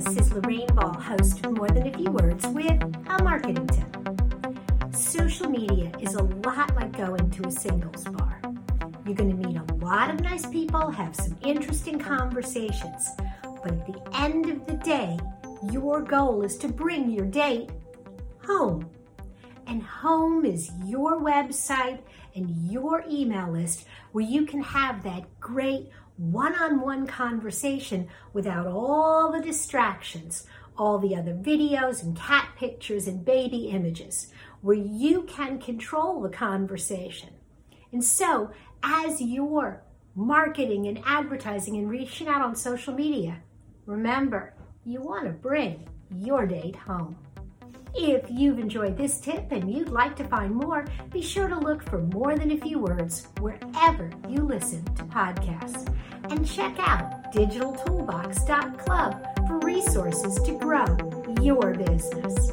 This is Lorraine Ball, host of More Than a Few Words, with a marketing tip. Social media is a lot like going to a singles bar. You're going to meet a lot of nice people, have some interesting conversations, but at the end of the day, your goal is to bring your date home. Home is your website and your email list where you can have that great one on one conversation without all the distractions, all the other videos and cat pictures and baby images, where you can control the conversation. And so, as you're marketing and advertising and reaching out on social media, remember, you want to bring your date home. If you've enjoyed this tip and you'd like to find more, be sure to look for More Than a Few Words wherever you listen to podcasts. And check out digitaltoolbox.club for resources to grow your business.